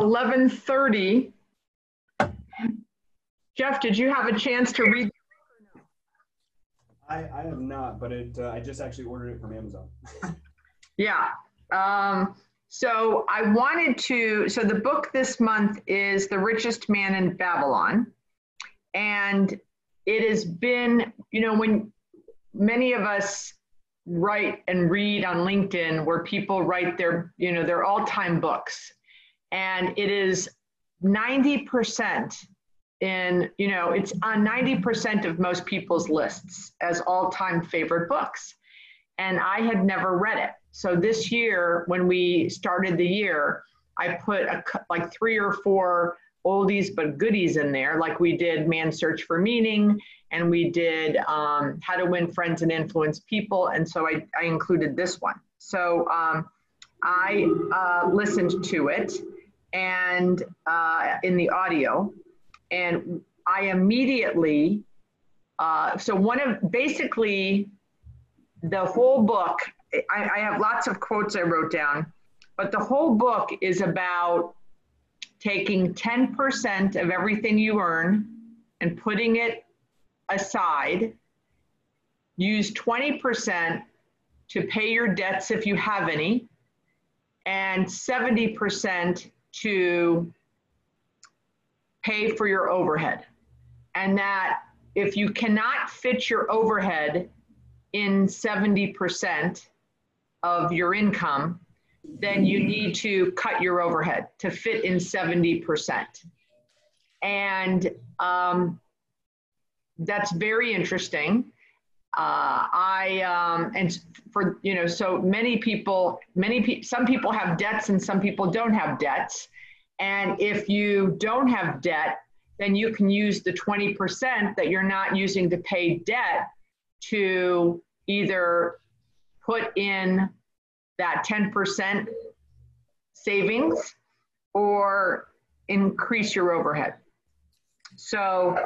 11:30. Jeff, did you have a chance to read? I, I have not, but it uh, I just actually ordered it from Amazon. Yeah. Um, so I wanted to, so the book this month is The Richest Man in Babylon. And it has been, you know, when many of us write and read on LinkedIn where people write their, you know, their all-time books. And it is 90% in, you know, it's on 90% of most people's lists as all-time favorite books. And I had never read it. So this year, when we started the year, I put a, like three or four oldies but goodies in there, like we did Man's Search for Meaning, and we did um, How to Win Friends and Influence People, and so I, I included this one. So um, I uh, listened to it and uh, in the audio, and I immediately, uh, so one of basically the whole book I, I have lots of quotes I wrote down, but the whole book is about taking 10% of everything you earn and putting it aside. Use 20% to pay your debts if you have any, and 70% to pay for your overhead. And that if you cannot fit your overhead in 70%, of your income, then you need to cut your overhead to fit in 70%. And um, that's very interesting. Uh, I um, and for you know, so many people, many people, some people have debts and some people don't have debts. And if you don't have debt, then you can use the 20% that you're not using to pay debt to either put in that 10% savings or increase your overhead. So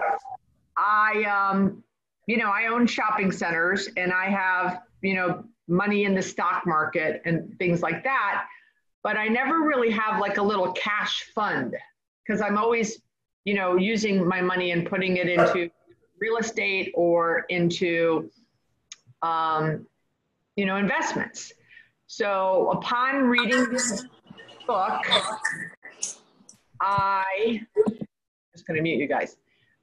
I, um, you know, I own shopping centers and I have, you know, money in the stock market and things like that. But I never really have like a little cash fund because I'm always, you know, using my money and putting it into real estate or into, um, you know, investments. So upon reading this book, I I'm just going to mute you guys.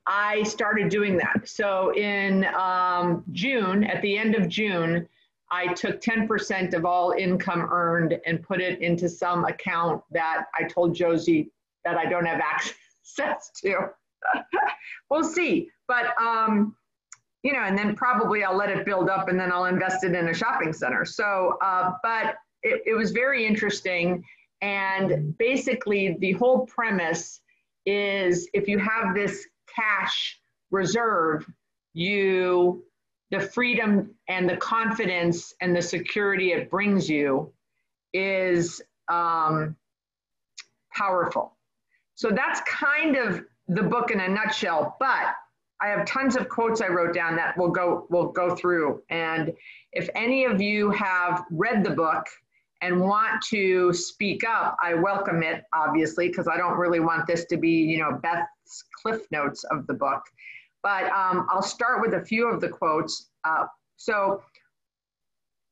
I started doing that. So in um, June, at the end of June, I took 10% of all income earned and put it into some account that I told Josie that I don't have access to. we'll see. But um, you know, and then probably I'll let it build up and then I'll invest it in a shopping center. So, uh, but it, it was very interesting. And basically, the whole premise is if you have this cash reserve, you, the freedom and the confidence and the security it brings you is um, powerful. So that's kind of the book in a nutshell. But I have tons of quotes I wrote down that we'll go we'll go through. And if any of you have read the book and want to speak up, I welcome it, obviously, because I don't really want this to be, you know, Beth's cliff notes of the book. But um, I'll start with a few of the quotes. Uh, so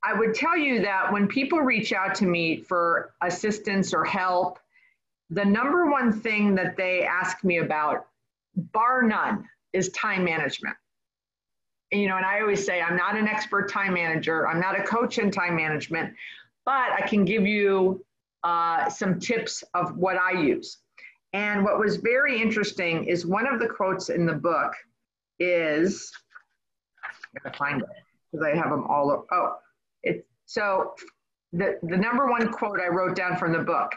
I would tell you that when people reach out to me for assistance or help, the number one thing that they ask me about, bar none, is time management. You know, and I always say I'm not an expert time manager, I'm not a coach in time management, but I can give you uh, some tips of what I use. And what was very interesting is one of the quotes in the book is, I gotta find it because I have them all. Oh, it, so the, the number one quote I wrote down from the book,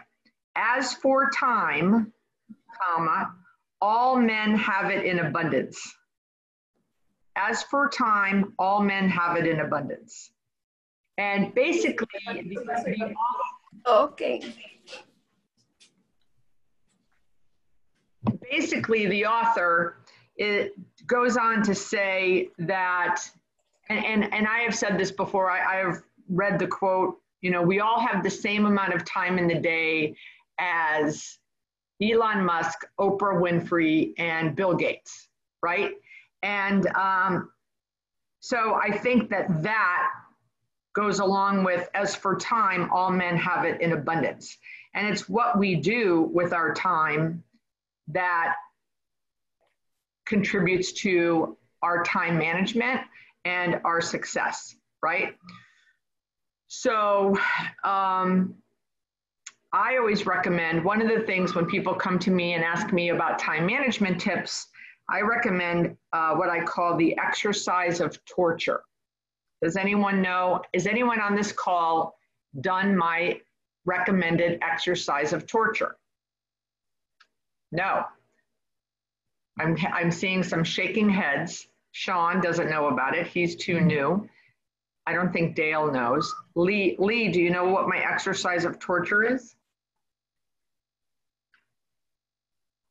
as for time, comma, all men have it in abundance. As for time, all men have it in abundance. And basically, the, okay. Basically, the author it goes on to say that, and, and, and I have said this before, I, I've read the quote, you know, we all have the same amount of time in the day as Elon Musk, Oprah Winfrey, and Bill Gates, right? And um, so I think that that goes along with, as for time, all men have it in abundance. And it's what we do with our time that contributes to our time management and our success, right? So, um, I always recommend one of the things when people come to me and ask me about time management tips, I recommend uh, what I call the exercise of torture. Does anyone know? Is anyone on this call done my recommended exercise of torture? No. I'm, I'm seeing some shaking heads. Sean doesn't know about it. He's too mm-hmm. new. I don't think Dale knows. Lee, Lee, do you know what my exercise of torture is?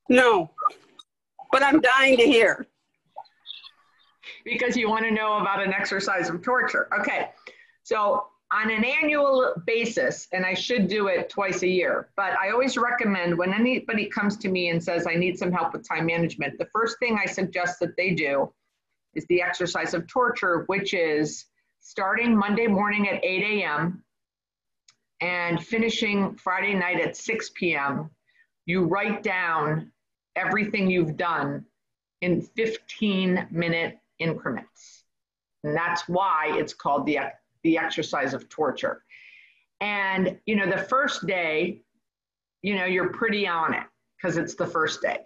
No, but I'm dying to hear. Because you want to know about an exercise of torture. Okay, so on an annual basis, and I should do it twice a year, but I always recommend when anybody comes to me and says, I need some help with time management, the first thing I suggest that they do is the exercise of torture, which is starting Monday morning at 8 a.m. and finishing Friday night at 6 p.m. You write down everything you've done in 15 minute increments. And that's why it's called the, the exercise of torture. And, you know, the first day, you know, you're pretty on it because it's the first day.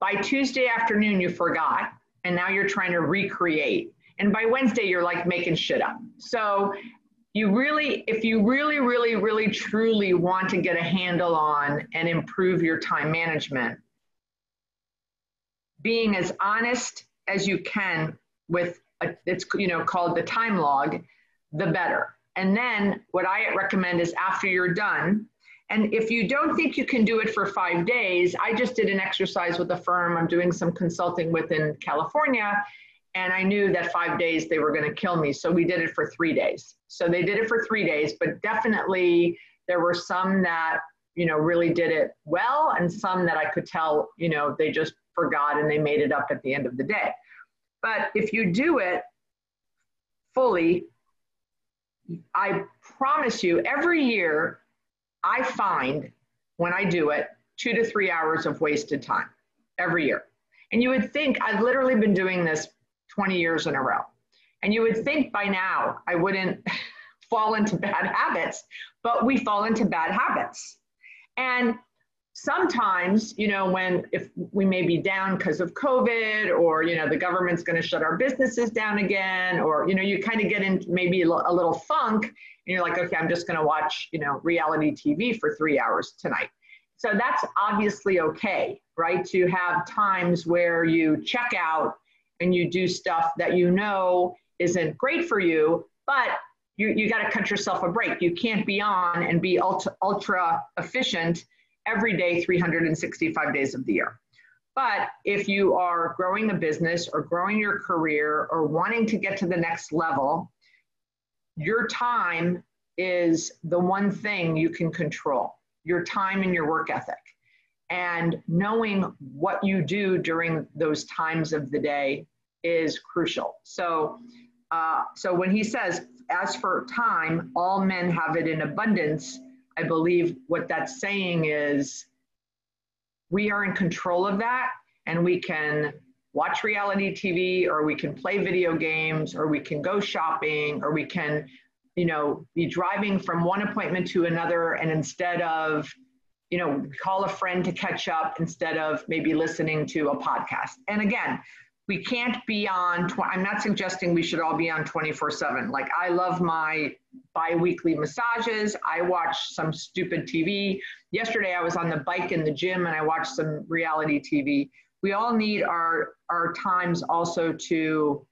By Tuesday afternoon, you forgot, and now you're trying to recreate. And by Wednesday, you're like making shit up. So you really, if you really, really, really, truly want to get a handle on and improve your time management, being as honest as you can with a, it's you know called the time log the better. And then what i recommend is after you're done and if you don't think you can do it for five days i just did an exercise with a firm. I'm doing some consulting with in california and i knew that five days they were going to kill me. So we did it for three days. So they did it for three days but definitely there were some that you know really did it well and some that i could tell you know they just forgot and they made it up at the end of the day. But if you do it fully, I promise you, every year I find when I do it two to three hours of wasted time every year. And you would think I've literally been doing this 20 years in a row. And you would think by now I wouldn't fall into bad habits, but we fall into bad habits. And sometimes you know when if we may be down because of covid or you know the government's going to shut our businesses down again or you know you kind of get in maybe a little funk and you're like okay i'm just going to watch you know reality tv for three hours tonight. So that's obviously okay right? To have times where you check out and you do stuff that you know isn't great for you but you, you got to cut yourself a break. You can't be on and be ultra, ultra efficient every day, 365 days of the year. But if you are growing a business or growing your career or wanting to get to the next level, your time is the one thing you can control your time and your work ethic. And knowing what you do during those times of the day is crucial. So, uh, so when he says, as for time, all men have it in abundance, I believe what that's saying is we are in control of that and we can watch reality TV or we can play video games or we can go shopping or we can, you know, be driving from one appointment to another and instead of, you know, call a friend to catch up instead of maybe listening to a podcast. And again, we can't be on tw- i'm not suggesting we should all be on 24 7 like i love my bi-weekly massages. I watch some stupid tv yesterday i was on the bike in the gym and i watched some reality tv we all need our our times also to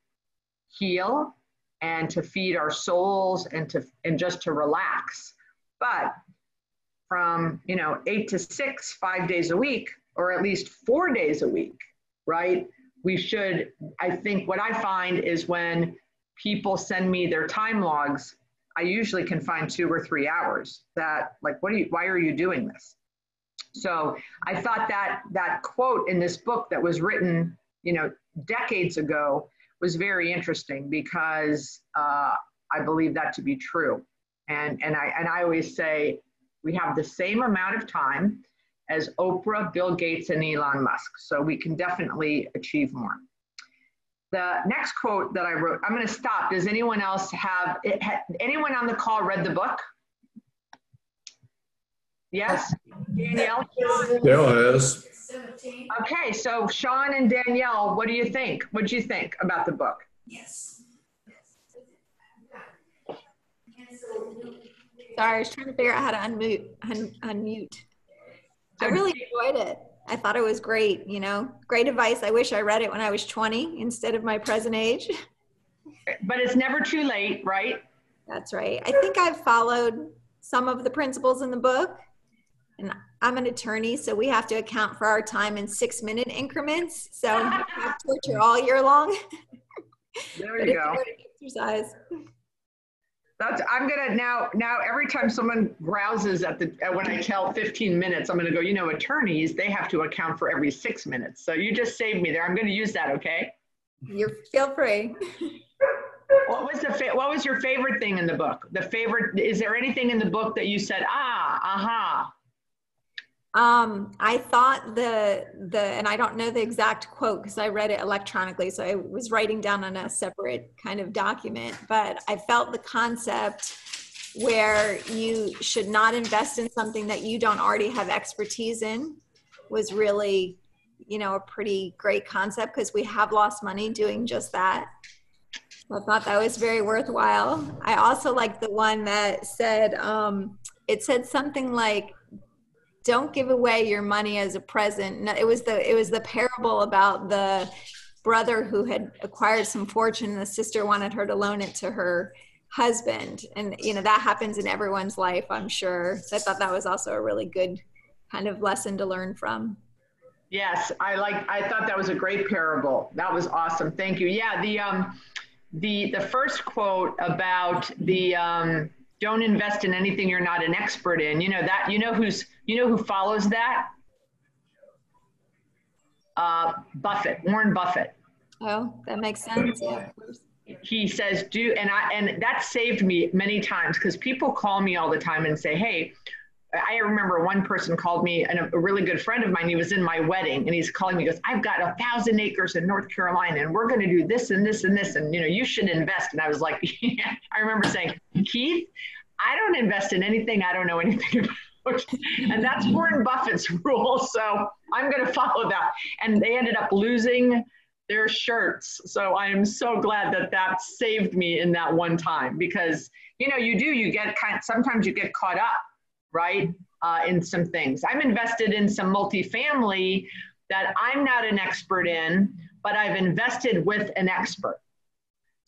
heal and to feed our souls and to and just to relax. But from you know eight to six five days a week or at least four days a week right we should, I think what I find is when people send me their time logs, I usually can find two or three hours that like, what are you, why are you doing this? So I thought that that quote in this book that was written, you know, decades ago was very interesting because uh, I believe that to be true. And, and, I, and I always say we have the same amount of time as Oprah, Bill Gates, and Elon Musk. So we can definitely achieve more. The next quote that I wrote, I'm going to stop. Does anyone else have, it, anyone on the call read the book? Yes? Danielle? Dale has. Okay, so Sean and Danielle, what do you think? What do you think about the book? Yes. Sorry, I was trying to figure out how to unmute. Un- unmute. I really enjoyed it. I thought it was great. You know, great advice. I wish I read it when I was 20 instead of my present age. But it's never too late, right? That's right. I think I've followed some of the principles in the book. And I'm an attorney, so we have to account for our time in six minute increments. So I have torture all year long. There you go. Exercise. That's I'm gonna now now every time someone grouses at the uh, when I tell 15 minutes, I'm gonna go, you know, attorneys, they have to account for every six minutes. So you just saved me there. I'm gonna use that, okay? You feel free. What was the fa- what was your favorite thing in the book? The favorite is there anything in the book that you said, ah, aha? Um, I thought the the and I don't know the exact quote because I read it electronically, so I was writing down on a separate kind of document. But I felt the concept where you should not invest in something that you don't already have expertise in was really, you know, a pretty great concept because we have lost money doing just that. I thought that was very worthwhile. I also like the one that said um, it said something like don't give away your money as a present. It was the it was the parable about the brother who had acquired some fortune and the sister wanted her to loan it to her husband. And you know, that happens in everyone's life, I'm sure. So I thought that was also a really good kind of lesson to learn from. Yes, I like I thought that was a great parable. That was awesome. Thank you. Yeah, the um the the first quote about the um don't invest in anything you're not an expert in. You know that you know who's you know who follows that? Uh, Buffett, Warren Buffett. Oh, that makes sense. Yeah. He says, "Do," and I and that saved me many times because people call me all the time and say, "Hey." I remember one person called me, and a, really good friend of mine. He was in my wedding, and he's calling me. He goes, "I've got a thousand acres in North Carolina, and we're going to do this and this and this, and you know, you should invest." And I was like, yeah. I remember saying, "Keith, I don't invest in anything I don't know anything about." and that's Warren Buffett's rule. So I'm going to follow that. And they ended up losing their shirts. So I am so glad that that saved me in that one time because, you know, you do, you get kind sometimes you get caught up, right? Uh, in some things. I'm invested in some multifamily that I'm not an expert in, but I've invested with an expert.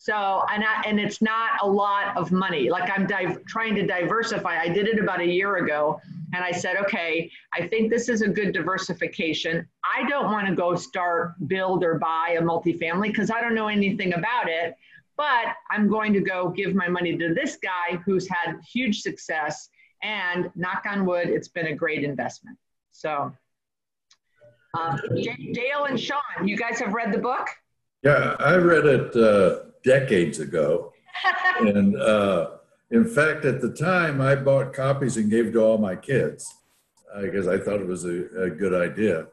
So, and, I, and it's not a lot of money. Like I'm div- trying to diversify. I did it about a year ago and I said, okay, I think this is a good diversification. I don't want to go start, build, or buy a multifamily because I don't know anything about it. But I'm going to go give my money to this guy who's had huge success. And knock on wood, it's been a great investment. So, um, Dale and Sean, you guys have read the book? Yeah, I read it uh, decades ago. and uh, in fact, at the time, I bought copies and gave to all my kids because uh, I thought it was a, a good idea.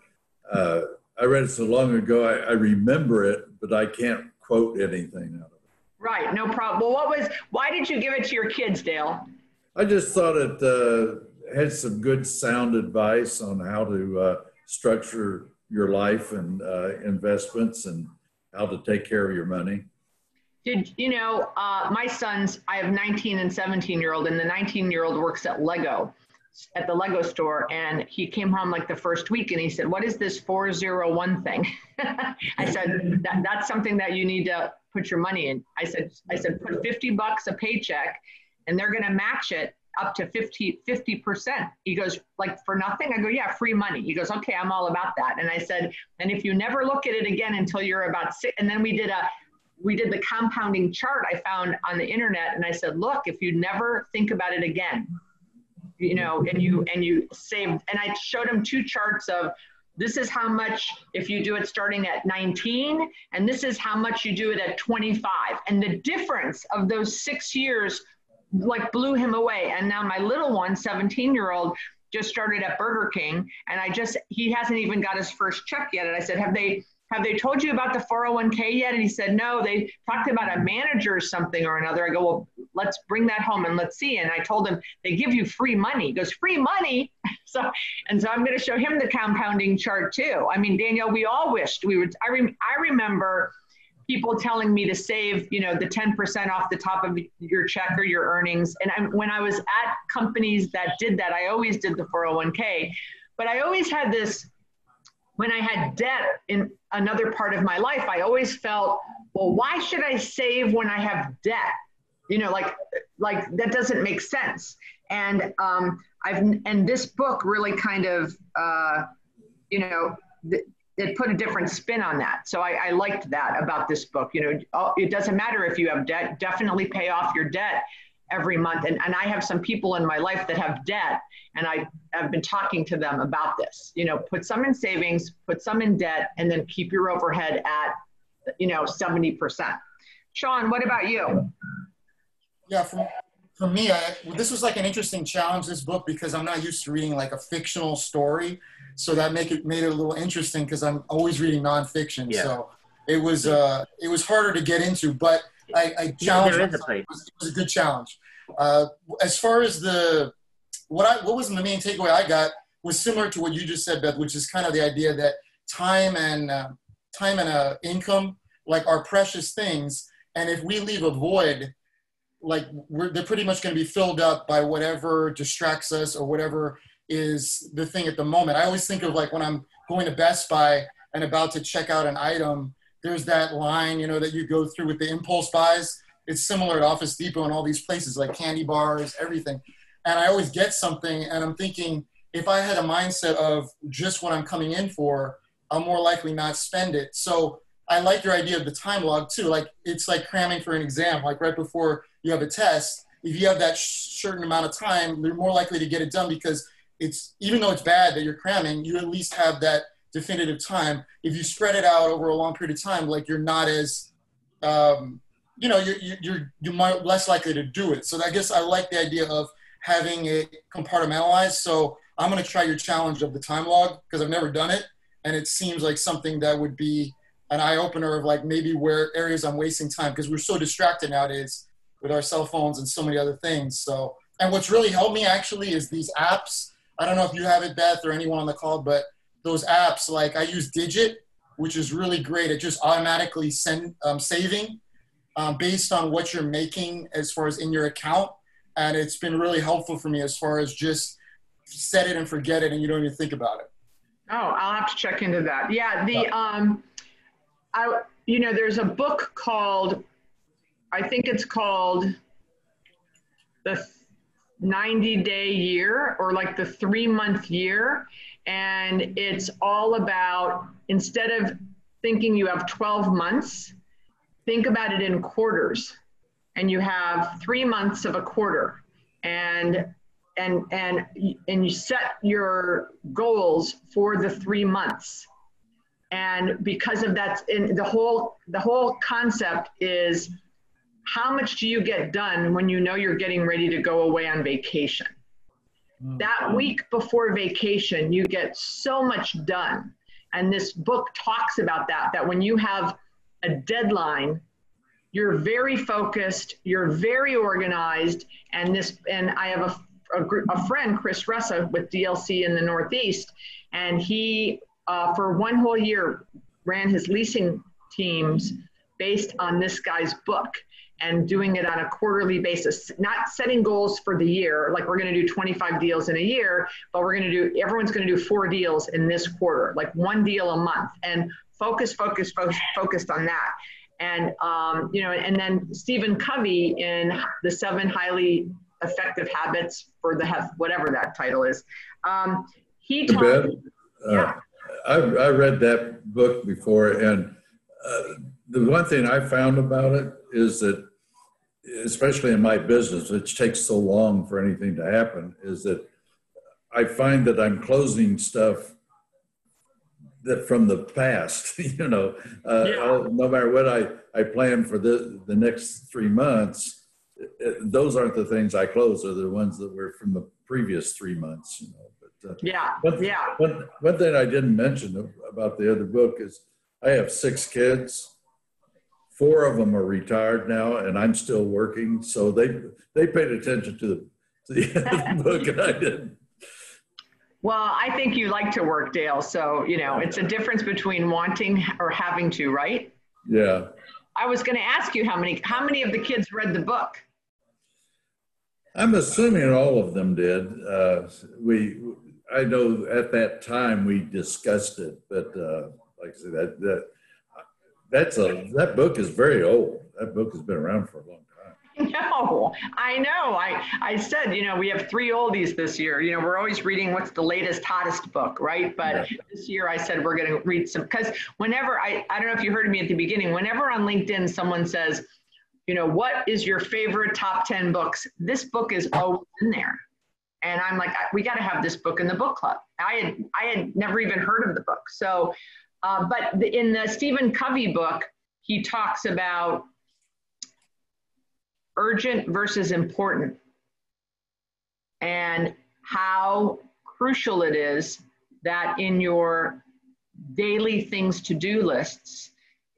Uh, I read it so long ago, I, I, remember it, but I can't quote anything out of it. Right, no problem. Well, what was, why did you give it to your kids, Dale? I just thought it uh, had some good sound advice on how to uh, structure your life and uh, investments and how to take care of your money. Did you know uh, my sons? I have 19 and 17 year old, and the 19 year old works at Lego, at the Lego store, and he came home like the first week, and he said, "What is this 401 thing?" I said, that, "That's something that you need to put your money in." I said, "I said put 50 bucks a paycheck, and they're going to match it up to 50 percent." He goes, "Like for nothing?" I go, "Yeah, free money." He goes, "Okay, I'm all about that." And I said, "And if you never look at it again until you're about six, and then we did a we did the compounding chart I found on the internet, and I said, look, if you never think about it again, you know, and you and you save. And I showed him two charts of this is how much if you do it starting at 19, and this is how much you do it at 25. And the difference of those six years like blew him away. And now my little one, 17 year old, just started at Burger King, and I just he hasn't even got his first check yet. And I said, have they have they told you about the 401k yet? And he said, no, they talked about a manager or something or another. I go, well, let's bring that home and let's see. And I told him they give you free money. He goes, free money. so, and so I'm going to show him the compounding chart too. I mean, Danielle, we all wished we would, I, re, I remember people telling me to save, you know, the 10% off the top of your check or your earnings. And I, when I was at companies that did that, I always did the 401k, but I always had this when I had debt in another part of my life, I always felt, well, why should I save when I have debt? You know, like, like that doesn't make sense. And um, I've, and this book really kind of, uh, you know, it put a different spin on that. So I, I liked that about this book. You know, oh, it doesn't matter if you have debt, definitely pay off your debt every month. And, and I have some people in my life that have debt, and I have been talking to them about this. You know, put some in savings, put some in debt, and then keep your overhead at, you know, 70%. Sean, what about you? Yeah, for, for me, I, this was like an interesting challenge, this book, because I'm not used to reading like a fictional story. So that make it made it a little interesting because I'm always reading nonfiction. Yeah. So it was uh, it was harder to get into, but I, I challenged. There is a place. It was, it was a good challenge. Uh, as far as the what I what was the main takeaway I got was similar to what you just said, Beth, which is kind of the idea that time and uh, time and uh, income like are precious things, and if we leave a void, like they're pretty much going to be filled up by whatever distracts us or whatever is the thing at the moment. I always think of like when I'm going to Best Buy and about to check out an item there's that line, you know, that you go through with the impulse buys. It's similar at Office Depot and all these places like candy bars, everything. And I always get something and I'm thinking, if I had a mindset of just what I'm coming in for, I'll more likely not spend it. So I like your idea of the time log too. Like it's like cramming for an exam, like right before you have a test. If you have that certain amount of time, you're more likely to get it done because it's even though it's bad that you're cramming, you at least have that definitive time. If you spread it out over a long period of time, like you're not as, um, you know, you're, you're, you're less likely to do it. So I guess I like the idea of having it compartmentalized. So I'm going to try your challenge of the time log because I've never done it. And it seems like something that would be an eye opener of like maybe where areas I'm wasting time because we're so distracted nowadays with our cell phones and so many other things. So, and what's really helped me actually is these apps. I don't know if you have it, Beth, or anyone on the call, but those apps like I use Digit, which is really great It just automatically send um, saving um, based on what you're making as far as in your account, and it's been really helpful for me as far as just set it and forget it, and you don't even think about it. Oh, I'll have to check into that. Yeah, the um, I you know there's a book called, I think it's called the 90 day year or like the three month year and it's all about instead of thinking you have 12 months, think about it in quarters. And you have three months of a quarter. And and and and you set your goals for the three months and because of that in the whole the whole concept is how much do you get done when you know you're getting ready to go away on vacation that mm-hmm. week before vacation, you get so much done. And this book talks about that, that when you have a deadline, you're very focused, you're very organized, and this, and I have a, a, a friend, Chris Ressa, with DLC in the Northeast, and he, uh, for one whole year, ran his leasing teams based on this guy's book and doing it on a quarterly basis, not setting goals for the year, like we're going to do 25 deals in a year, but we're going to do, everyone's going to do four deals in this quarter, like one deal a month, and focus, focus, focus focused on that. And, um, you know, and then Stephen Covey in the seven highly effective habits for the whatever that title is. Um, he told, uh, yeah. I, I read that book before and uh, the one thing I found about it is that, especially in my business, which takes so long for anything to happen, is that I find that I'm closing stuff that from the past, you know, uh, Yeah. No matter what I, I plan for the, the next three months, uh, those aren't the things I close, are the ones that were from the previous three months, you know, but, uh, Yeah, one, yeah. one, one thing I didn't mention about the other book is I have six kids. Four of them are retired now, and I'm still working. So they they paid attention to the, to the end of the book, and I didn't. Well, I think you like to work, Dale. So, you know, it's a difference between wanting or having to, right? Yeah, I was going to ask you how many how many of the kids read the book? I'm assuming all of them did. Uh, we I know at that time we discussed it, but uh, like I said, that that that's a that book is very old. That book has been around for a long time. No, I know. I I said, you know, we have three oldies this year. You know, we're always reading what's the latest, hottest book, right? But this year I said we're going to read some because whenever I I don't know if you heard me at the beginning. Whenever on LinkedIn someone says, you know, what is your favorite top ten books? This book is always in there, and I'm like, we got to have this book in the book club. I had I had never even heard of the book, so. Uh, but the, in the Stephen Covey book, he talks about urgent versus important and how crucial it is that in your daily things to do lists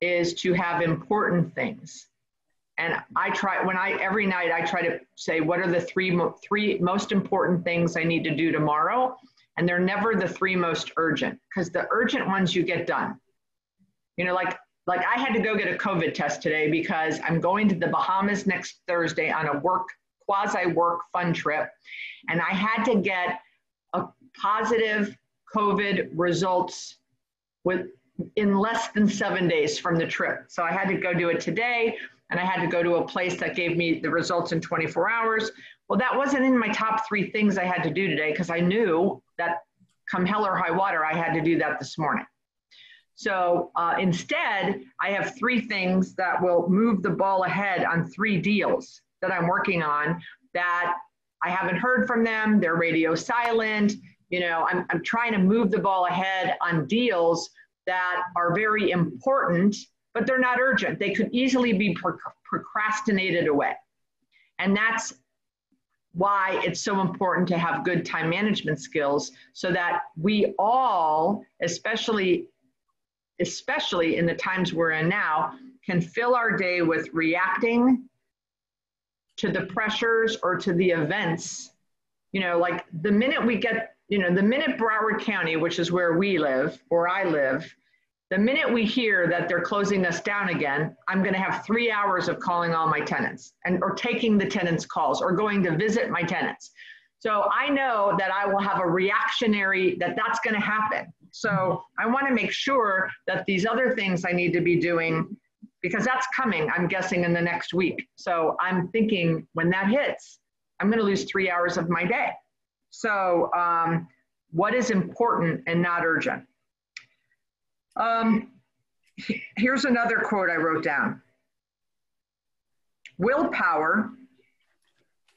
is to have important things. And i try when i every night i try to say what are the three three most important things i need to do tomorrow and they're never the three most urgent because the urgent ones you get done you know like like I had to go get a COVID test today because I'm going to the Bahamas next Thursday on a work quasi work fun trip, and I had to get a positive COVID results with in less than seven days from the trip. So I had to go do it today, and I had to go to a place that gave me the results in 24 hours. Well, that wasn't in my top three things I had to do today because I knew that come hell or high water, I had to do that this morning. So uh, instead, I have three things that will move the ball ahead on three deals that I'm working on that I haven't heard from them. They're radio silent. You know, I'm, I'm trying to move the ball ahead on deals that are very important, but they're not urgent. They could easily be pro- procrastinated away. And that's why it's so important to have good time management skills so that we all, especially especially in the times we're in now, can fill our day with reacting to the pressures or to the events. You know, like the minute we get, you know, the minute Broward County, which is where we live, or I live, the minute we hear that they're closing us down again, I'm going to have three hours of calling all my tenants and or taking the tenants' calls or going to visit my tenants. So I know that I will have a reactionary that that's going to happen. So I want to make sure that these other things I need to be doing, because that's coming, I'm guessing, in the next week. So I'm thinking when that hits, I'm going to lose three hours of my day. So, um, what is important and not urgent? Um, here's another quote I wrote down Willpower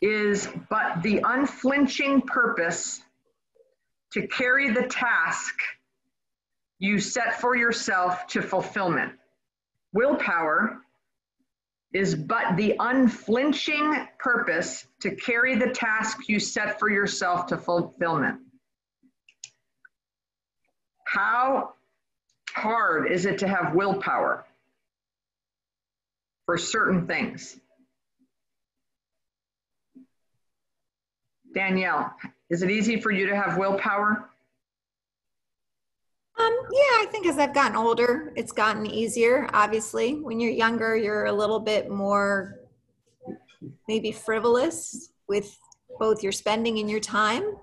is but the unflinching purpose to carry the task you set for yourself to fulfillment. Willpower is but the unflinching purpose to carry the task you set for yourself to fulfillment. How hard is it to have willpower for certain things? Danielle, is it easy for you to have willpower? Um, yeah, I think as I've gotten older, it's gotten easier. Obviously, when you're younger, you're a little bit more maybe frivolous with both your spending and your time.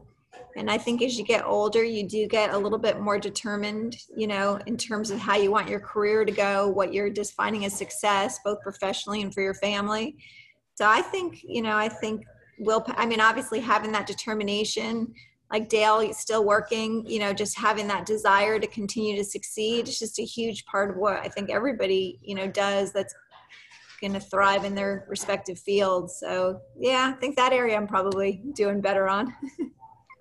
And I think as you get older, you do get a little bit more determined, you know, in terms of how you want your career to go, what you're defining as success, both professionally and for your family. So I think, you know, I think will, I mean, obviously having that determination, like Dale still working, you know, just having that desire to continue to succeed. It's just a huge part of what I think everybody, you know, does that's going to thrive in their respective fields. So yeah, I think that area I'm probably doing better on.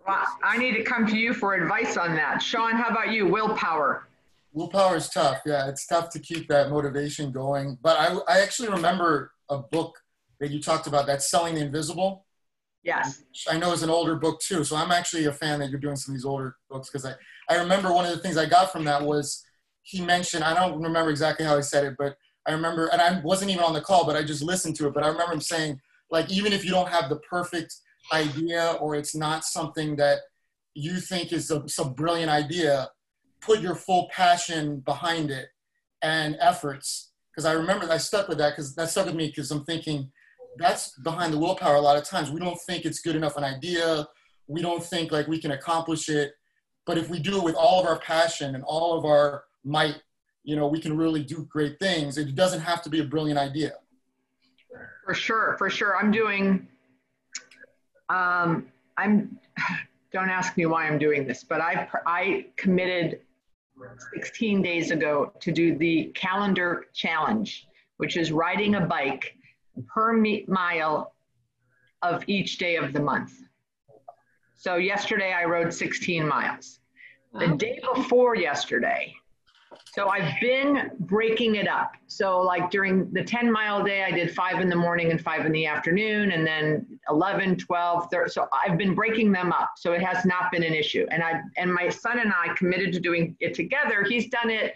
Well, I need to come to you for advice on that. Sean, how about you? Willpower. Willpower is tough. Yeah, it's tough to keep that motivation going. But I, I actually remember a book that you talked about that's Selling the Invisible. Yes. I know it's an older book too. So I'm actually a fan that you're doing some of these older books because I, I remember one of the things I got from that was he mentioned, I don't remember exactly how he said it, but I remember, and I wasn't even on the call, but I just listened to it. But I remember him saying, like, even if you don't have the perfect idea or it's not something that you think is a, some brilliant idea, put your full passion behind it and efforts. Because I remember I stuck with that because that stuck with me because I'm thinking that's behind the willpower a lot of times. We don't think it's good enough an idea. We don't think like we can accomplish it. But if we do it with all of our passion and all of our might, you know, we can really do great things. It doesn't have to be a brilliant idea. For sure, for sure. I'm doing, um, I'm, don't ask me why I'm doing this, but I, I committed 16 days ago to do the calendar challenge, which is riding a bike per mile of each day of the month. So yesterday I rode 16 miles. The day before yesterday, so I've been breaking it up. So like during the 10 mile day, I did five in the morning and five in the afternoon, and then 11, 12, 13. So I've been breaking them up. So it has not been an issue. And I and my son and I committed to doing it together. He's done it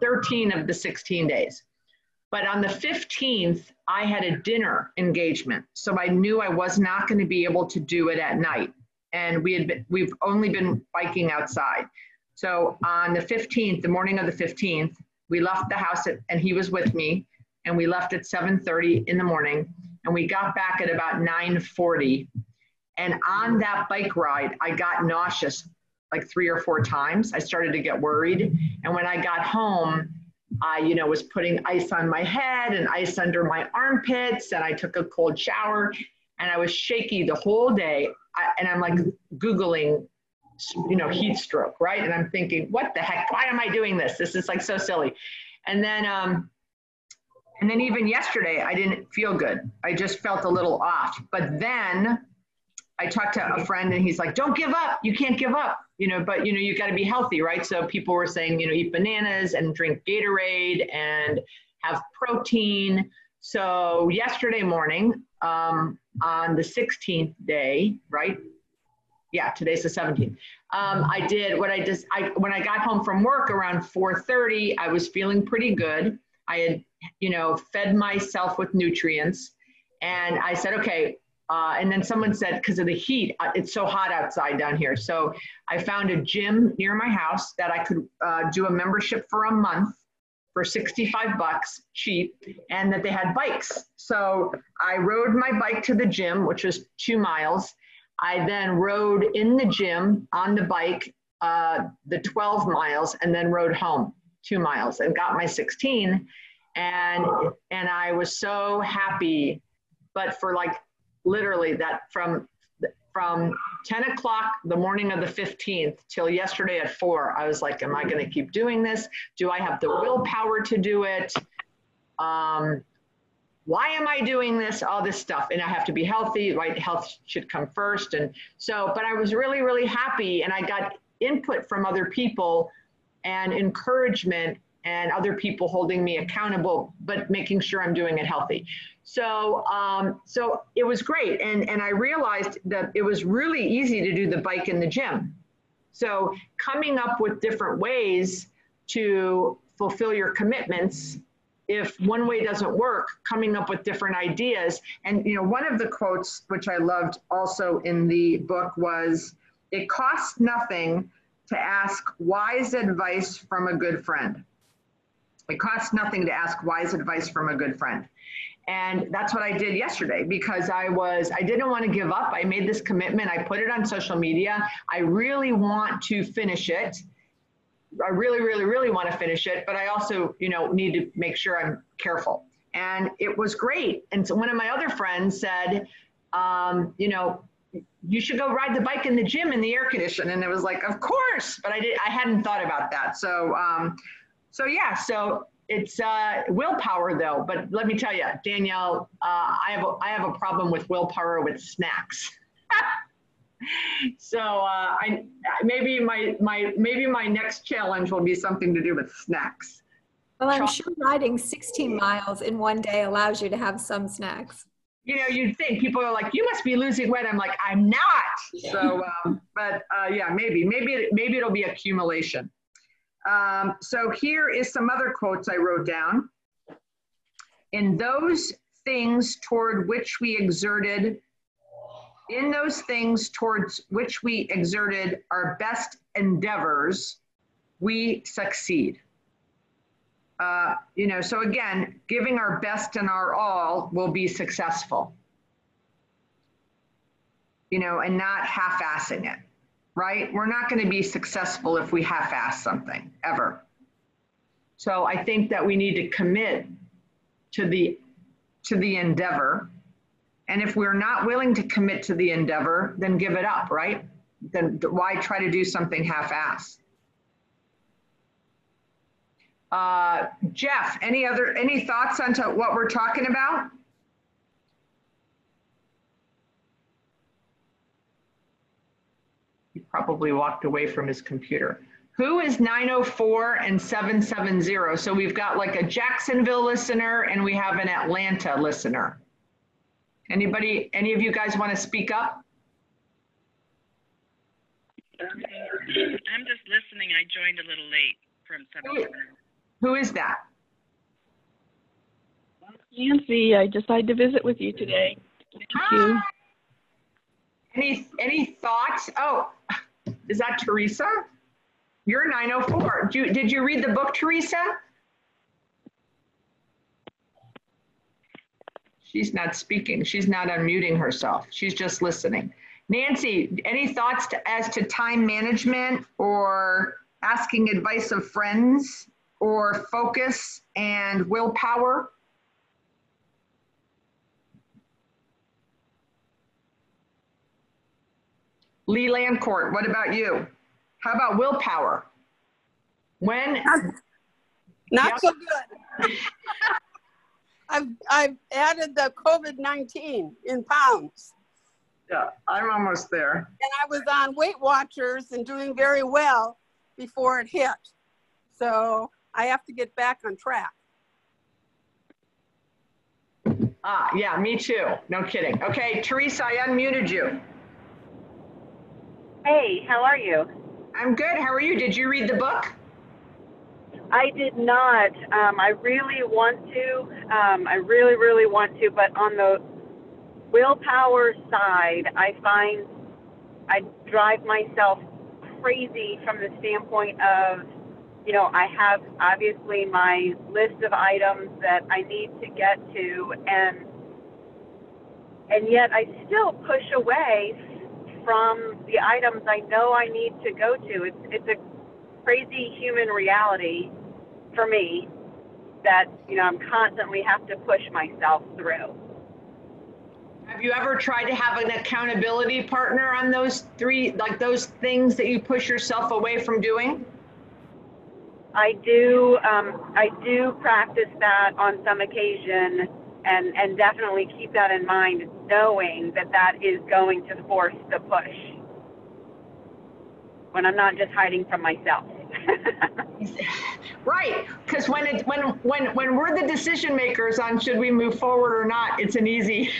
13 of the 16 days. But on the 15th, I had a dinner engagement. So I knew I was not going to be able to do it at night. And we had been, we've only been biking outside. So on the 15th, the morning of the 15th, we left the house at, and he was with me and we left at 7.30 in the morning and we got back at about 9.40 and on that bike ride i got nauseous like three or four times. I started to get worried. And when i got home i you know was putting ice on my head and ice under my armpits and i took a cold shower and i was shaky the whole day. I, and i'm like googling you know, heat stroke, right? And I'm thinking, what the heck? Why am I doing this? This is like so silly. And then, um, and then even yesterday, I didn't feel good. I just felt a little off. But then I talked to a friend and he's like, don't give up. You can't give up, you know, but you know, you got to be healthy, right? So people were saying, you know, eat bananas and drink Gatorade and have protein. So yesterday morning, um, on the 16th day, right? Yeah, today's the 17th. Um, I did what I just, I, when I got home from work around 4.30, I was feeling pretty good. I had, you know, fed myself with nutrients and I said, okay. Uh, and then someone said, because of the heat, uh, it's so hot outside down here. So I found a gym near my house that I could uh, do a membership for a month for 65 bucks cheap and that they had bikes. So I rode my bike to the gym, which was two miles I then rode in the gym on the bike uh, the 12 miles and then rode home two miles and got my 16 and and I was so happy but for like literally that from from 10 o'clock the morning of the 15th till yesterday at 4 I was like am I going to keep doing this? Do I have the willpower to do it? Um, why am I doing this? All this stuff. And I have to be healthy, right? Health should come first. And so, but I was really, really happy. And I got input from other people and encouragement and other people holding me accountable, but making sure I'm doing it healthy. So, um, so it was great. And, and I realized that it was really easy to do the bike in the gym. So coming up with different ways to fulfill your commitments if one way doesn't work, coming up with different ideas. And you know, one of the quotes which I loved also in the book was, "It costs nothing to ask wise advice from a good friend." It costs nothing to ask wise advice from a good friend. And that's what I did yesterday because I was, I didn't want to give up. I made this commitment. I put it on social media. I really want to finish it. I really, really, really want to finish it, but I also, you know, need to make sure I'm careful. And it was great. And so one of my other friends said, um, you know, you should go ride the bike in the gym in the air condition. And it was like, of course, but I did, I hadn't thought about that. So, um, so yeah, so it's uh, willpower though. But let me tell you, Danielle, uh, I have a, I have a problem with willpower with snacks. so uh, I maybe my my maybe my next challenge will be something to do with snacks. Well, I'm Chocolate. sure riding 16 miles in one day allows you to have some snacks. You know, you'd think people are like, "You must be losing weight." I'm like, "I'm not." So, um, but uh, yeah, maybe maybe it, maybe it'll be accumulation. Um, so here is some other quotes I wrote down. In those things toward which we exerted, in those things towards which we exerted our best endeavors, we succeed. Uh, you know, so again, giving our best and our all will be successful. You know, and not half-assing it, right? We're not going to be successful if we half-ass something ever. So I think that we need to commit to the to the endeavor. And if we're not willing to commit to the endeavor, then give it up, right? Then why try to do something half-assed? Uh, Jeff, any other, any thoughts onto what we're talking about? He probably walked away from his computer. Who is 904 and 770? So we've got like a Jacksonville listener and we have an Atlanta listener. Anybody, any of you guys want to speak up? I'm just listening. I joined a little late from seven. Who is that? Nancy, I decided to visit with you today. Thank you. Any, any thoughts? Oh, is that Teresa? You're 904. Did you, did you read the book, Teresa? She's not speaking. She's not unmuting herself. She's just listening. Nancy, any thoughts to, as to time management or asking advice of friends or focus and willpower? Lee Landcourt, what about you? How about willpower? When, Not Yep. so good. I've, I've added the COVID-19 in pounds. yeah, I'm almost there. And I was on Weight Watchers and doing very well before it hit. So I have to get back on track. Ah, yeah, me too. No kidding. Okay, Teresa, I unmuted you. Hey, how are you? I'm good. How are you? Did you read the book? I did not. Um, I really want to. Um, I really, really want to. But on the willpower side, I find I drive myself crazy from the standpoint of, you know, I have obviously my list of items that I need to get to, and and yet I still push away from the items I know I need to go to. It's it's a crazy human reality for me that you know I'm constantly have to push myself through. Have you ever tried to have an accountability partner on those three, like those things that you push yourself away from doing? I do um, I do practice that on some occasion and and definitely keep that in mind knowing that that is going to force the push when I'm not just hiding from myself. Right, because when it when when when we're the decision makers on should we move forward or not, it's an easy.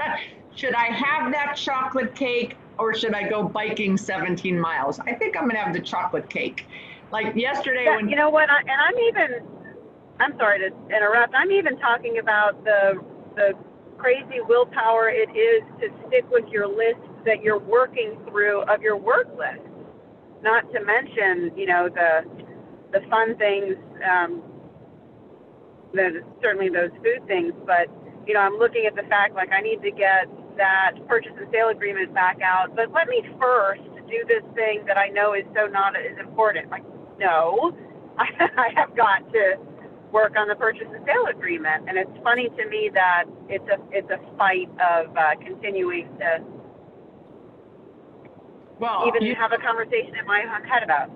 should I have that chocolate cake or should I go biking 17 miles? I think I'm gonna have the chocolate cake. Like yesterday Yeah, when you know what? I, and I'm even. I'm sorry to interrupt. I'm even talking about the the crazy willpower it is to stick with your list that you're working through of your work list. Not to mention, you know, the the fun things. Um, the certainly those food things, but you know, I'm looking at the fact like I need to get that purchase and sale agreement back out. But let me first do this thing that I know is so not as important. Like, no, I have got to work on the purchase and sale agreement. And it's funny to me that it's a it's a fight of uh, continuing to well, even you- have a conversation in my head about.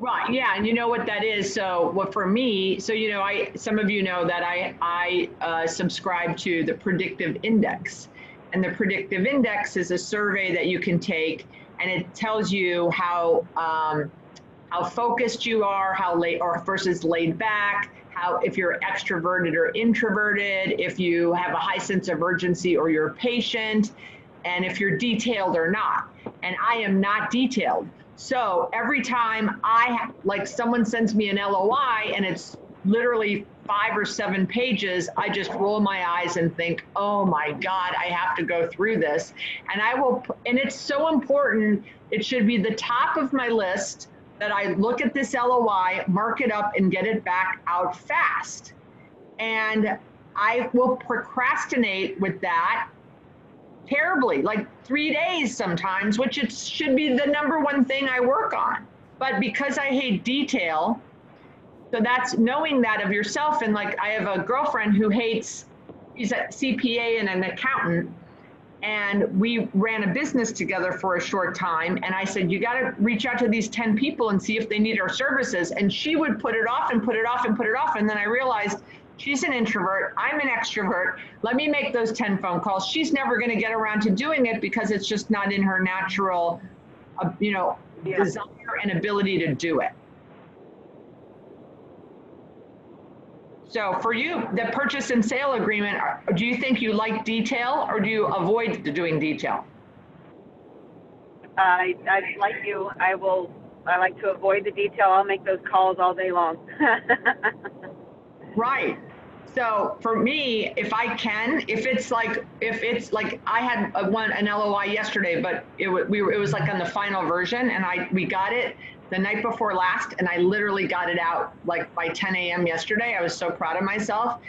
Right. Yeah, and you know what that is. So, what for me? So, you know, I some of you know that I I uh, subscribe to the predictive index, And the predictive index is a survey that you can take, and it tells you how um, how focused you are, how late or versus laid back, how if you're extroverted or introverted, if you have a high sense of urgency or you're patient, and if you're detailed or not. And I am not detailed. So every time I like someone sends me an LOI and it's literally five or seven pages, I just roll my eyes and think, oh my God, I have to go through this. And I will, and it's so important. It should be the top of my list that I look at this LOI, mark it up, and get it back out fast. And I will procrastinate with that terribly, like three days sometimes, which it should be the number one thing I work on. But because I hate detail, so that's knowing that of yourself. And like I have a girlfriend who hates, she's a CPA and an accountant. And we ran a business together for a short time. And I said, You got to reach out to these 10 people and see if they need our services. And she would put it off and put it off and put it off. And then I realized she's an introvert. I'm an extrovert. Let me make those 10 phone calls. She's never going to get around to doing it because it's just not in her natural, uh, you know, Yeah. desire and ability to do it. So for you, the purchase and sale agreement, do you think you like detail or do you avoid doing detail? I, I like you. I will. I like to avoid the detail. I'll make those calls all day long. Right. So for me, if I can, if it's like, if it's like, I had uh, a one, an LOI yesterday, but it we were, it was like on the final version and I, we got it the night before last and I literally got it out like by 10 AM yesterday. I was so proud of myself,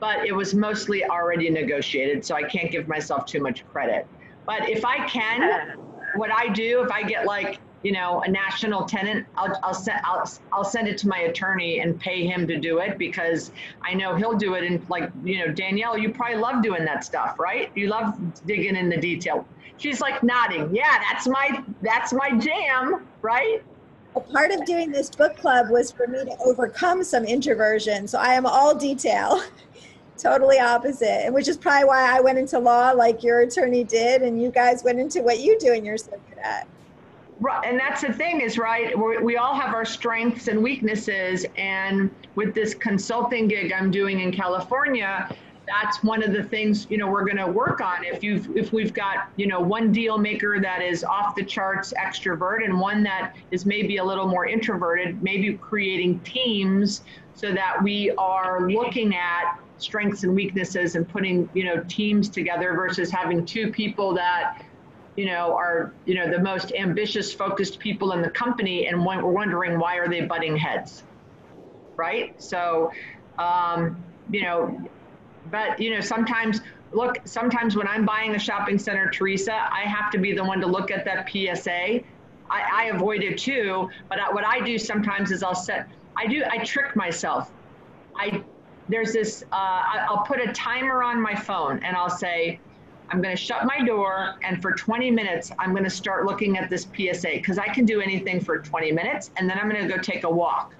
but it was mostly already negotiated. So I can't give myself too much credit. But if I can, what I do, if I get like, you know, a national tenant, I'll, I'll send, I'll, I'll send it to my attorney and pay him to do it because I know he'll do it. And like, you know, Danielle, you probably love doing that stuff, right? You love digging in the detail. She's like nodding. Yeah, that's my, that's my jam, right? A part of doing this book club was for me to overcome some introversion. So I am all detail, totally opposite, and which is probably why I went into law like your attorney did, and you guys went into what you do and you're so good at. And that's the thing is right. we we all have our strengths and weaknesses, and with this consulting gig I'm doing in California, that's one of the things you know we're going to work on. If you've if we've got you know one deal maker that is off the charts extrovert and one that is maybe a little more introverted, maybe creating teams so that we are looking at strengths and weaknesses and putting you know teams together versus having two people that you know, are, you know, the most ambitious, focused people in the company, and we're wondering why are they butting heads, right? So, um, you know, but you know, sometimes look, sometimes when I'm buying a shopping center, Teresa, I have to be the one to look at that PSA. I, I avoid it too, but what I do sometimes is I'll set, I do, I trick myself. I, there's this, uh, I'll put a timer on my phone and I'll say, I'm going to shut my door and for 20 minutes, I'm going to start looking at this PSA because I can do anything for 20 minutes and then I'm going to go take a walk.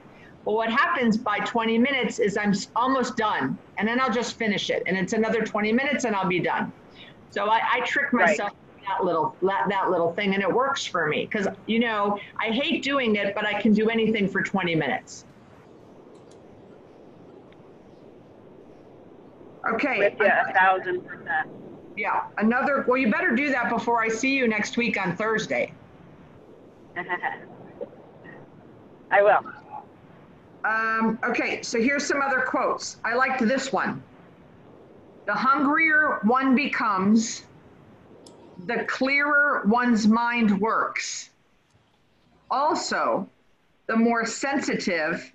Well, what happens by 20 minutes is I'm almost done and then I'll just finish it and it's another 20 minutes and I'll be done. So I, I trick Right. myself with that little that, that little thing and it works for me because you know I hate doing it, but I can do anything for 20 minutes. Okay. With you a thousand percent. Yeah, another, well, you better do that before I see you next week on Thursday. I will. Um, okay, so here's some other quotes. I liked this one. The hungrier one becomes, the clearer one's mind works. Also, the more sensitive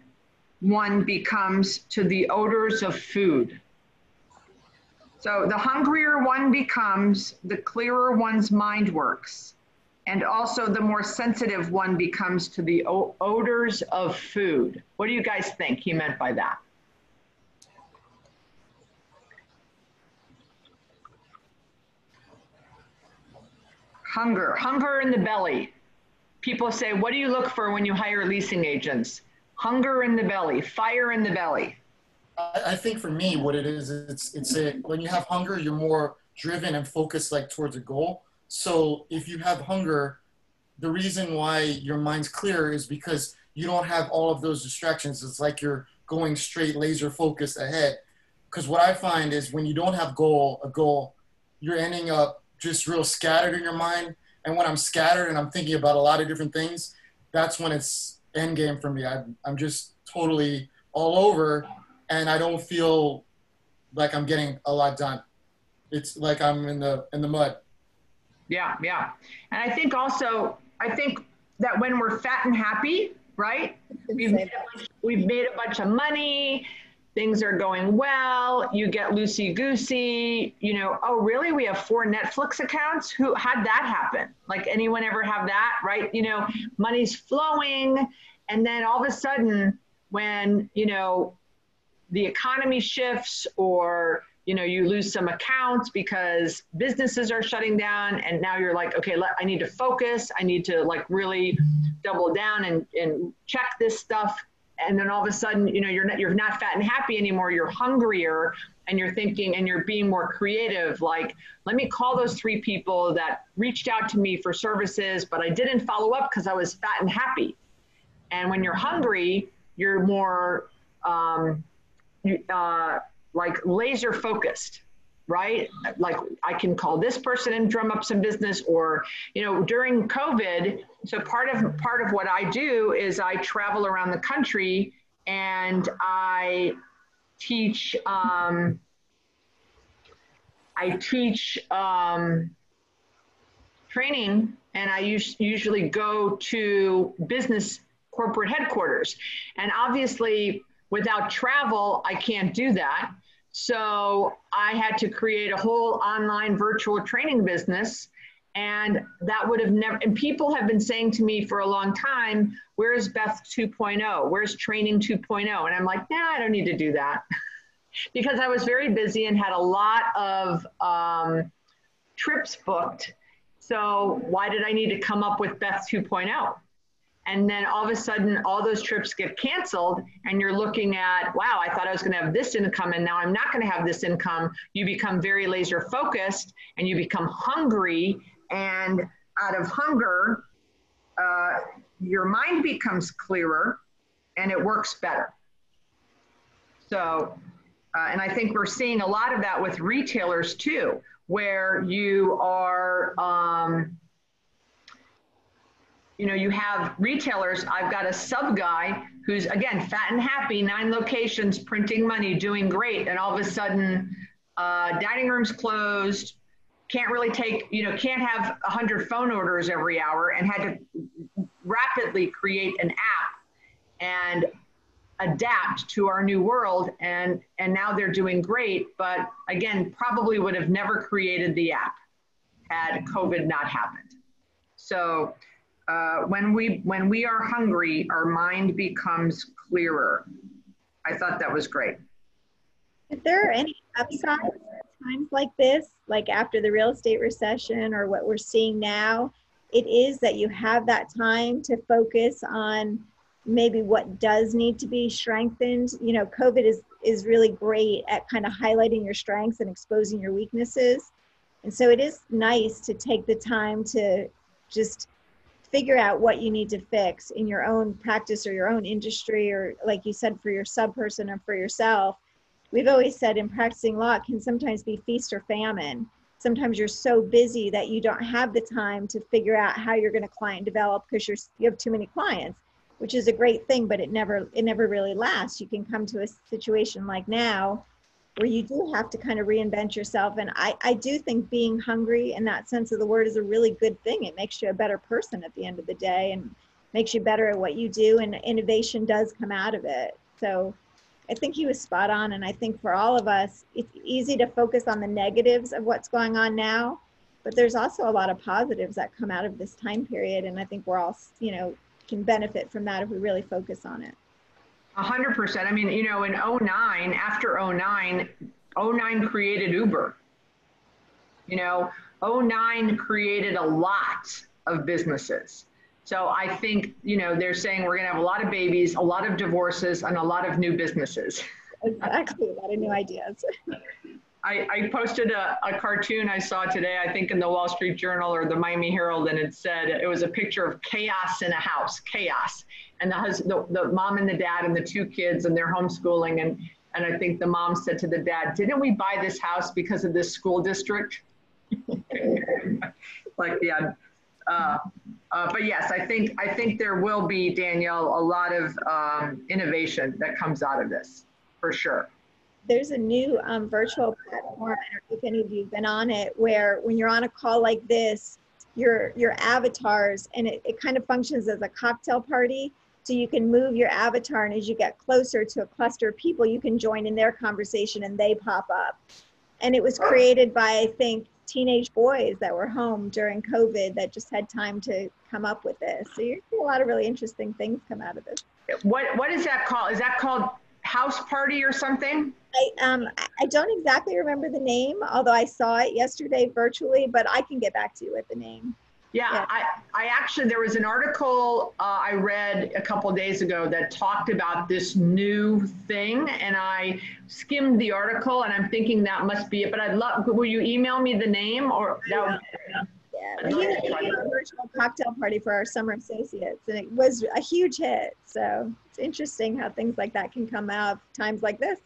one becomes to the odors of food. So the hungrier one becomes, the clearer one's mind works. And also, the more sensitive one becomes to the odors of food. What do you guys think he meant by that? Hunger, hunger in the belly. People say, What do you look for when you hire leasing agents? Hunger in the belly, fire in the belly. I, I think for me, what it is, it's it's a when you have hunger, you're more driven and focused like towards a goal. So if you have hunger, the reason why your mind's clear is because you don't have all of those distractions. It's like you're going straight laser focused ahead. Because what I find is when you don't have goal, a goal, you're ending up just real scattered in your mind. And when I'm scattered and I'm thinking about a lot of different things, that's when it's end game for me. I'm, I'm just totally all over, and I don't feel like I'm getting a lot done. It's like I'm in the in the mud. Yeah, yeah. And I think also, I think that when we're fat and happy, right? We've made, a bunch, we've made a bunch of money, things are going well, you get loosey goosey, you know, oh, really? We have four Netflix accounts? Who had that happen? Like, anyone ever have that, right? You know, money's flowing. And then all of a sudden, when, you know, the economy shifts or you know you lose some accounts because businesses are shutting down and now you're like okay let, i need to focus. I need to like really double down and, and check this stuff. And then all of a sudden you know you're not you're not fat and happy anymore. You're hungrier and you're thinking and you're being more creative. Like let me call those three people that reached out to me for services but i didn't follow up because i was fat and happy. And when you're hungry you're more um, uh, like laser focused right? Like i can call this person and drum up some business or you know during covid so part of part of what i do is i travel around the country and i teach um, i teach um, training and i us- usually go to business corporate headquarters. And obviously without travel i can't do that so I had to create a whole online virtual training business. And that would have never, and people have been saying to me for a long time, where's Beth 2.0? Where's training 2.0? And I'm like, nah, I don't need to do that. because I was very busy and had a lot of um, trips booked. So why did I need to come up with Beth 2.0? And then all of a sudden all those trips get canceled and you're looking at wow i thought i was going to have this income and now i'm not going to have this income. You become very laser focused and you become hungry and out of hunger uh, your mind becomes clearer and it works better. So uh, and i think we're seeing a lot of that with retailers too where you are um, you know, you have retailers. I've got a sub guy who's again fat and happy, nine locations, printing money, doing great, and all of a sudden, uh, dining rooms closed. Can't really take, you know, can't have a hundred phone orders every hour, and had to rapidly create an app and adapt to our new world and and now they're doing great but again probably would have never created the app had covid not happened so uh, when we when we are hungry, our mind becomes clearer. I thought that was great. If there any upsides times like this, like after the real estate recession or what we're seeing now, it is that you have that time to focus on maybe what does need to be strengthened. You know, COVID is is really great at kind of highlighting your strengths and exposing your weaknesses. And so it is nice to take the time to just figure out what you need to fix in your own practice or your own industry or like you said for your sub person or for yourself. We've always said in practicing law it can sometimes be feast or famine. Sometimes you're so busy that you don't have the time to figure out how you're going to client develop because you're you have too many clients which is a great thing but it never it never really lasts. You can come to a situation like now where you do have to kind of reinvent yourself. And I, I do think being hungry in that sense of the word is a really good thing. It makes you a better person at the end of the day and makes you better at what you do. And innovation does come out of it. So I think he was spot on. And I think for all of us, it's easy to focus on the negatives of what's going on now. But there's also a lot of positives that come out of this time period. And I think we're all, you know, can benefit from that if we really focus on it. A hundred percent. I mean, you know, in 09, after 09, 09 created Uber. You know, 09 created a lot of businesses. So I think, you know, they're saying we're going to have a lot of babies, a lot of divorces, and a lot of new businesses. Exactly, a lot of new ideas. I, I posted a, a cartoon I saw today, I think in the Wall Street Journal or the Miami Herald, and it said it was a picture of chaos in a house, chaos. And the, hus- the, the mom and the dad and the two kids, and they're homeschooling. And, and I think the mom said to the dad, Didn't we buy this house because of this school district? like, yeah. Uh, uh, but yes, I think I think there will be Danielle a lot of um, innovation that comes out of this for sure. there's a new um, virtual platform. I don't know if any of you've been on it, where when you're on a call like this, your your avatars and it, it kind of functions as a cocktail party. So you can move your avatar, and as you get closer to a cluster of people, you can join in their conversation, and they pop up. And it was created by I think teenage boys that were home during COVID that just had time to come up with this. So you're seeing a lot of really interesting things come out of this. What what is that called? Is that called house party or something? I, um, I- I don't exactly remember the name, although I saw it yesterday virtually, but I can get back to you with the name. Yeah, Yeah. I, I actually, there was an article uh, I read a couple days ago that talked about this new thing, and I skimmed the article, and I'm thinking that must be it. But I'd love, will you email me the name or that? would- Yeah, we it a virtual cocktail party for our summer associates, and it was a huge hit. So it's interesting how things like that can come out times like this.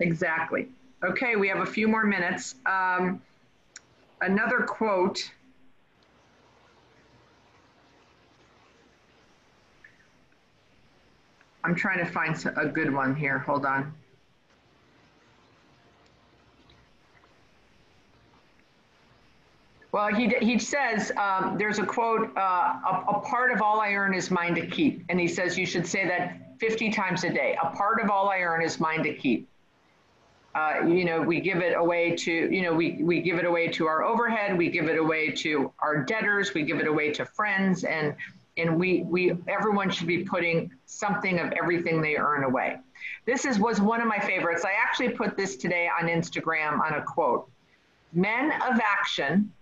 Exactly. Okay, we have a few more minutes. Um, another quote. I'm trying to find a good one here. Hold on. Well, he, he says, um, there's a quote, uh, a, a part of all I earn is mine to keep. And he says, you should say that 50 times a day. A part of all I earn is mine to keep. Uh, you know, we give it away to, you know, we, we give it away to our overhead, we give it away to our debtors, we give it away to friends, and and we we everyone should be putting something of everything they earn away. This is was one of my favorites. I actually put this today on Instagram on a quote. Men of action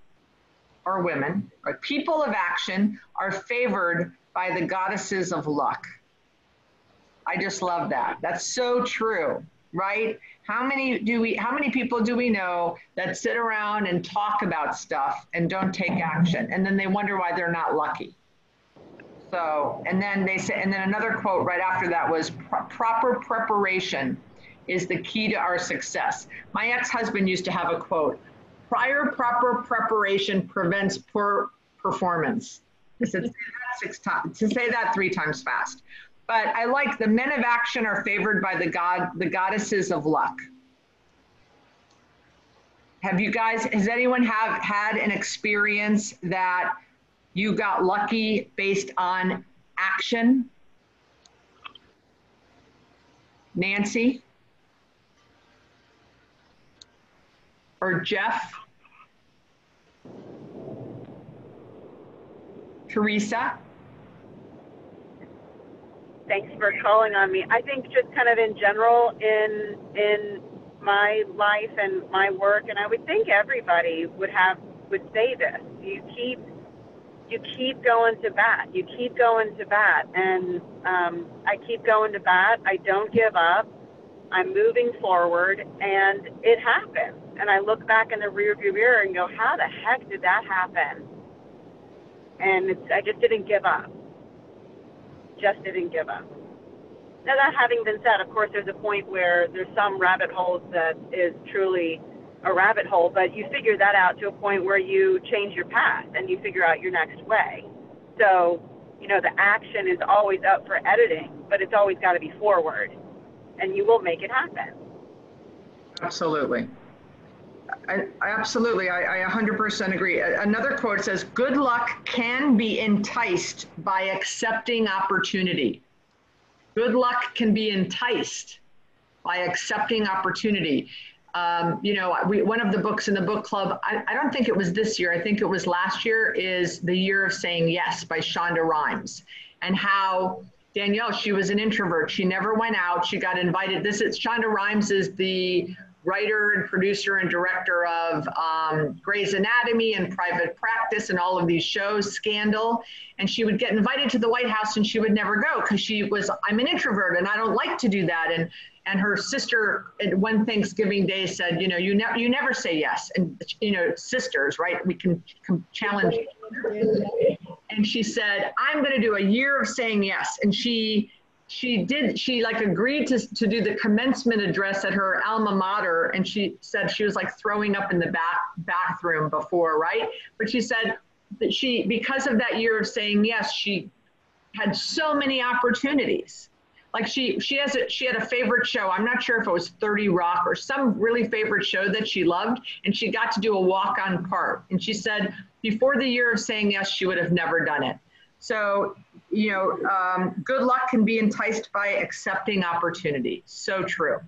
or women, or people of action are favored by the goddesses of luck. I just love that. That's so true, right? How many do we how many people do we know that sit around and talk about stuff and don't take action and then they wonder why they're not lucky? So, and then they say and then another quote right after that was "Pro- proper preparation is the key to our success. My ex-husband used to have a quote, prior proper preparation prevents poor performance. I said, say that six times, to say that three times fast. But I like the men of action are favored by the god, the goddesses of luck. Have you guys, has anyone have had an experience that you got lucky based on action? Nancy? Or Jeff? Teresa? Thanks for calling on me. I think just kind of in general in in my life and my work, and I would think everybody would have would say this. You keep you keep going to bat. You keep going to bat, and um, I keep going to bat. I don't give up. I'm moving forward, and it happens. And I look back in the rearview mirror and go, "How the heck did that happen?" And it's, I just didn't give up just didn't give up. Now, that having been said, of course, there's a point where there's some rabbit holes that is truly a rabbit hole, but you figure that out to a point where you change your path and you figure out your next way. So, you know, the action is always up for editing, but it's always got to be forward, and you will make it happen. Absolutely. I, I absolutely, I, I 100% agree. Another quote says, "Good luck can be enticed by accepting opportunity." Good luck can be enticed by accepting opportunity. Um, you know, we, one of the books in the book club, I, I don't think it was this year, I think it was last year, is The Year of Saying Yes by Shonda Rhimes. And how Danielle, she was an introvert. She never went out. She got invited. This is Shonda Rhimes is the writer and producer and director of um, Grey's Anatomy and Private Practice and all of these shows, Scandal. And she would get invited to the White House and she would never go because she was, I'm an introvert and I don't like to do that. And and her sister one Thanksgiving day said, you know, you never you never say yes. And you know, sisters, right? We can, can challenge. And she said, I'm going to do a year of saying yes. And she she did she like agreed to, to do the commencement address at her alma mater and she said she was like throwing up in the back bathroom before right but she said that she because of that year of saying yes she had so many opportunities like she she has a she had a favorite show i'm not sure if it was 30 rock or some really favorite show that she loved and she got to do a walk on part and she said before the year of saying yes she would have never done it so, you know, um, good luck can be enticed by accepting opportunity. So true.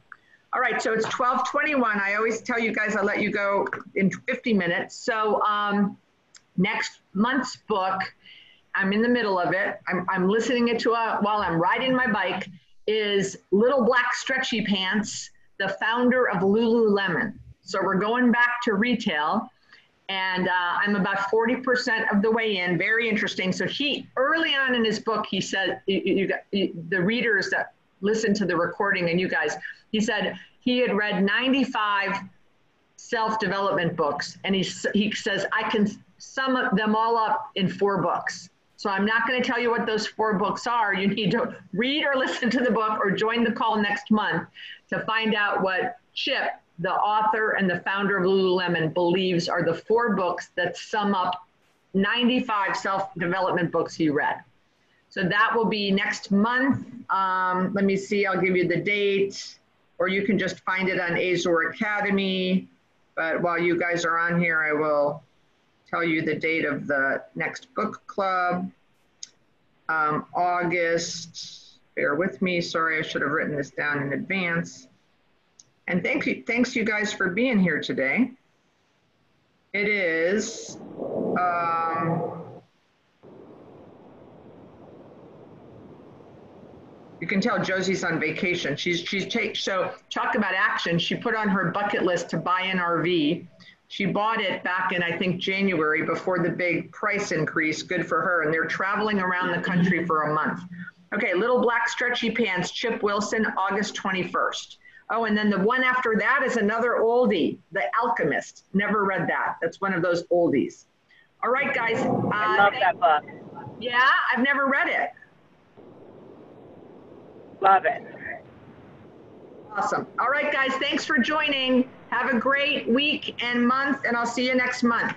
All right, so it's 1221. I always tell you guys I'll let you go in 50 minutes. So um, next month's book, I'm in the middle of it. I'm, I'm listening it to a, while I'm riding my bike, is Little Black Stretchy Pants, the founder of Lululemon. So we're going back to retail and uh, I'm about 40% of the way in. Very interesting. So he early on in his book, he said, you, you, you, the readers that listen to the recording and you guys, he said he had read 95 self-development books, and he he says I can sum them all up in four books. So I'm not going to tell you what those four books are. You need to read or listen to the book or join the call next month to find out what Chip the author and the founder of Lululemon believes are the four books that sum up 95 self development books he read. So that will be next month. Um, let me see, I'll give you the date, or you can just find it on Azor Academy. But while you guys are on here, I will tell you the date of the next book club. Um, August, bear with me, sorry, I should have written this down in advance. And thank you, thanks you guys for being here today. It is, um, you can tell Josie's on vacation. She's she's take so talk about action. She put on her bucket list to buy an RV. She bought it back in I think January before the big price increase. Good for her. And they're traveling around the country for a month. Okay, little black stretchy pants. Chip Wilson, August 21st. Oh, and then the one after that is another oldie, The Alchemist. Never read that. That's one of those oldies. All right, guys. Uh, I love that book. Yeah, I've never read it. Love it. Awesome. All right, guys. Thanks for joining. Have a great week and month, and I'll see you next month.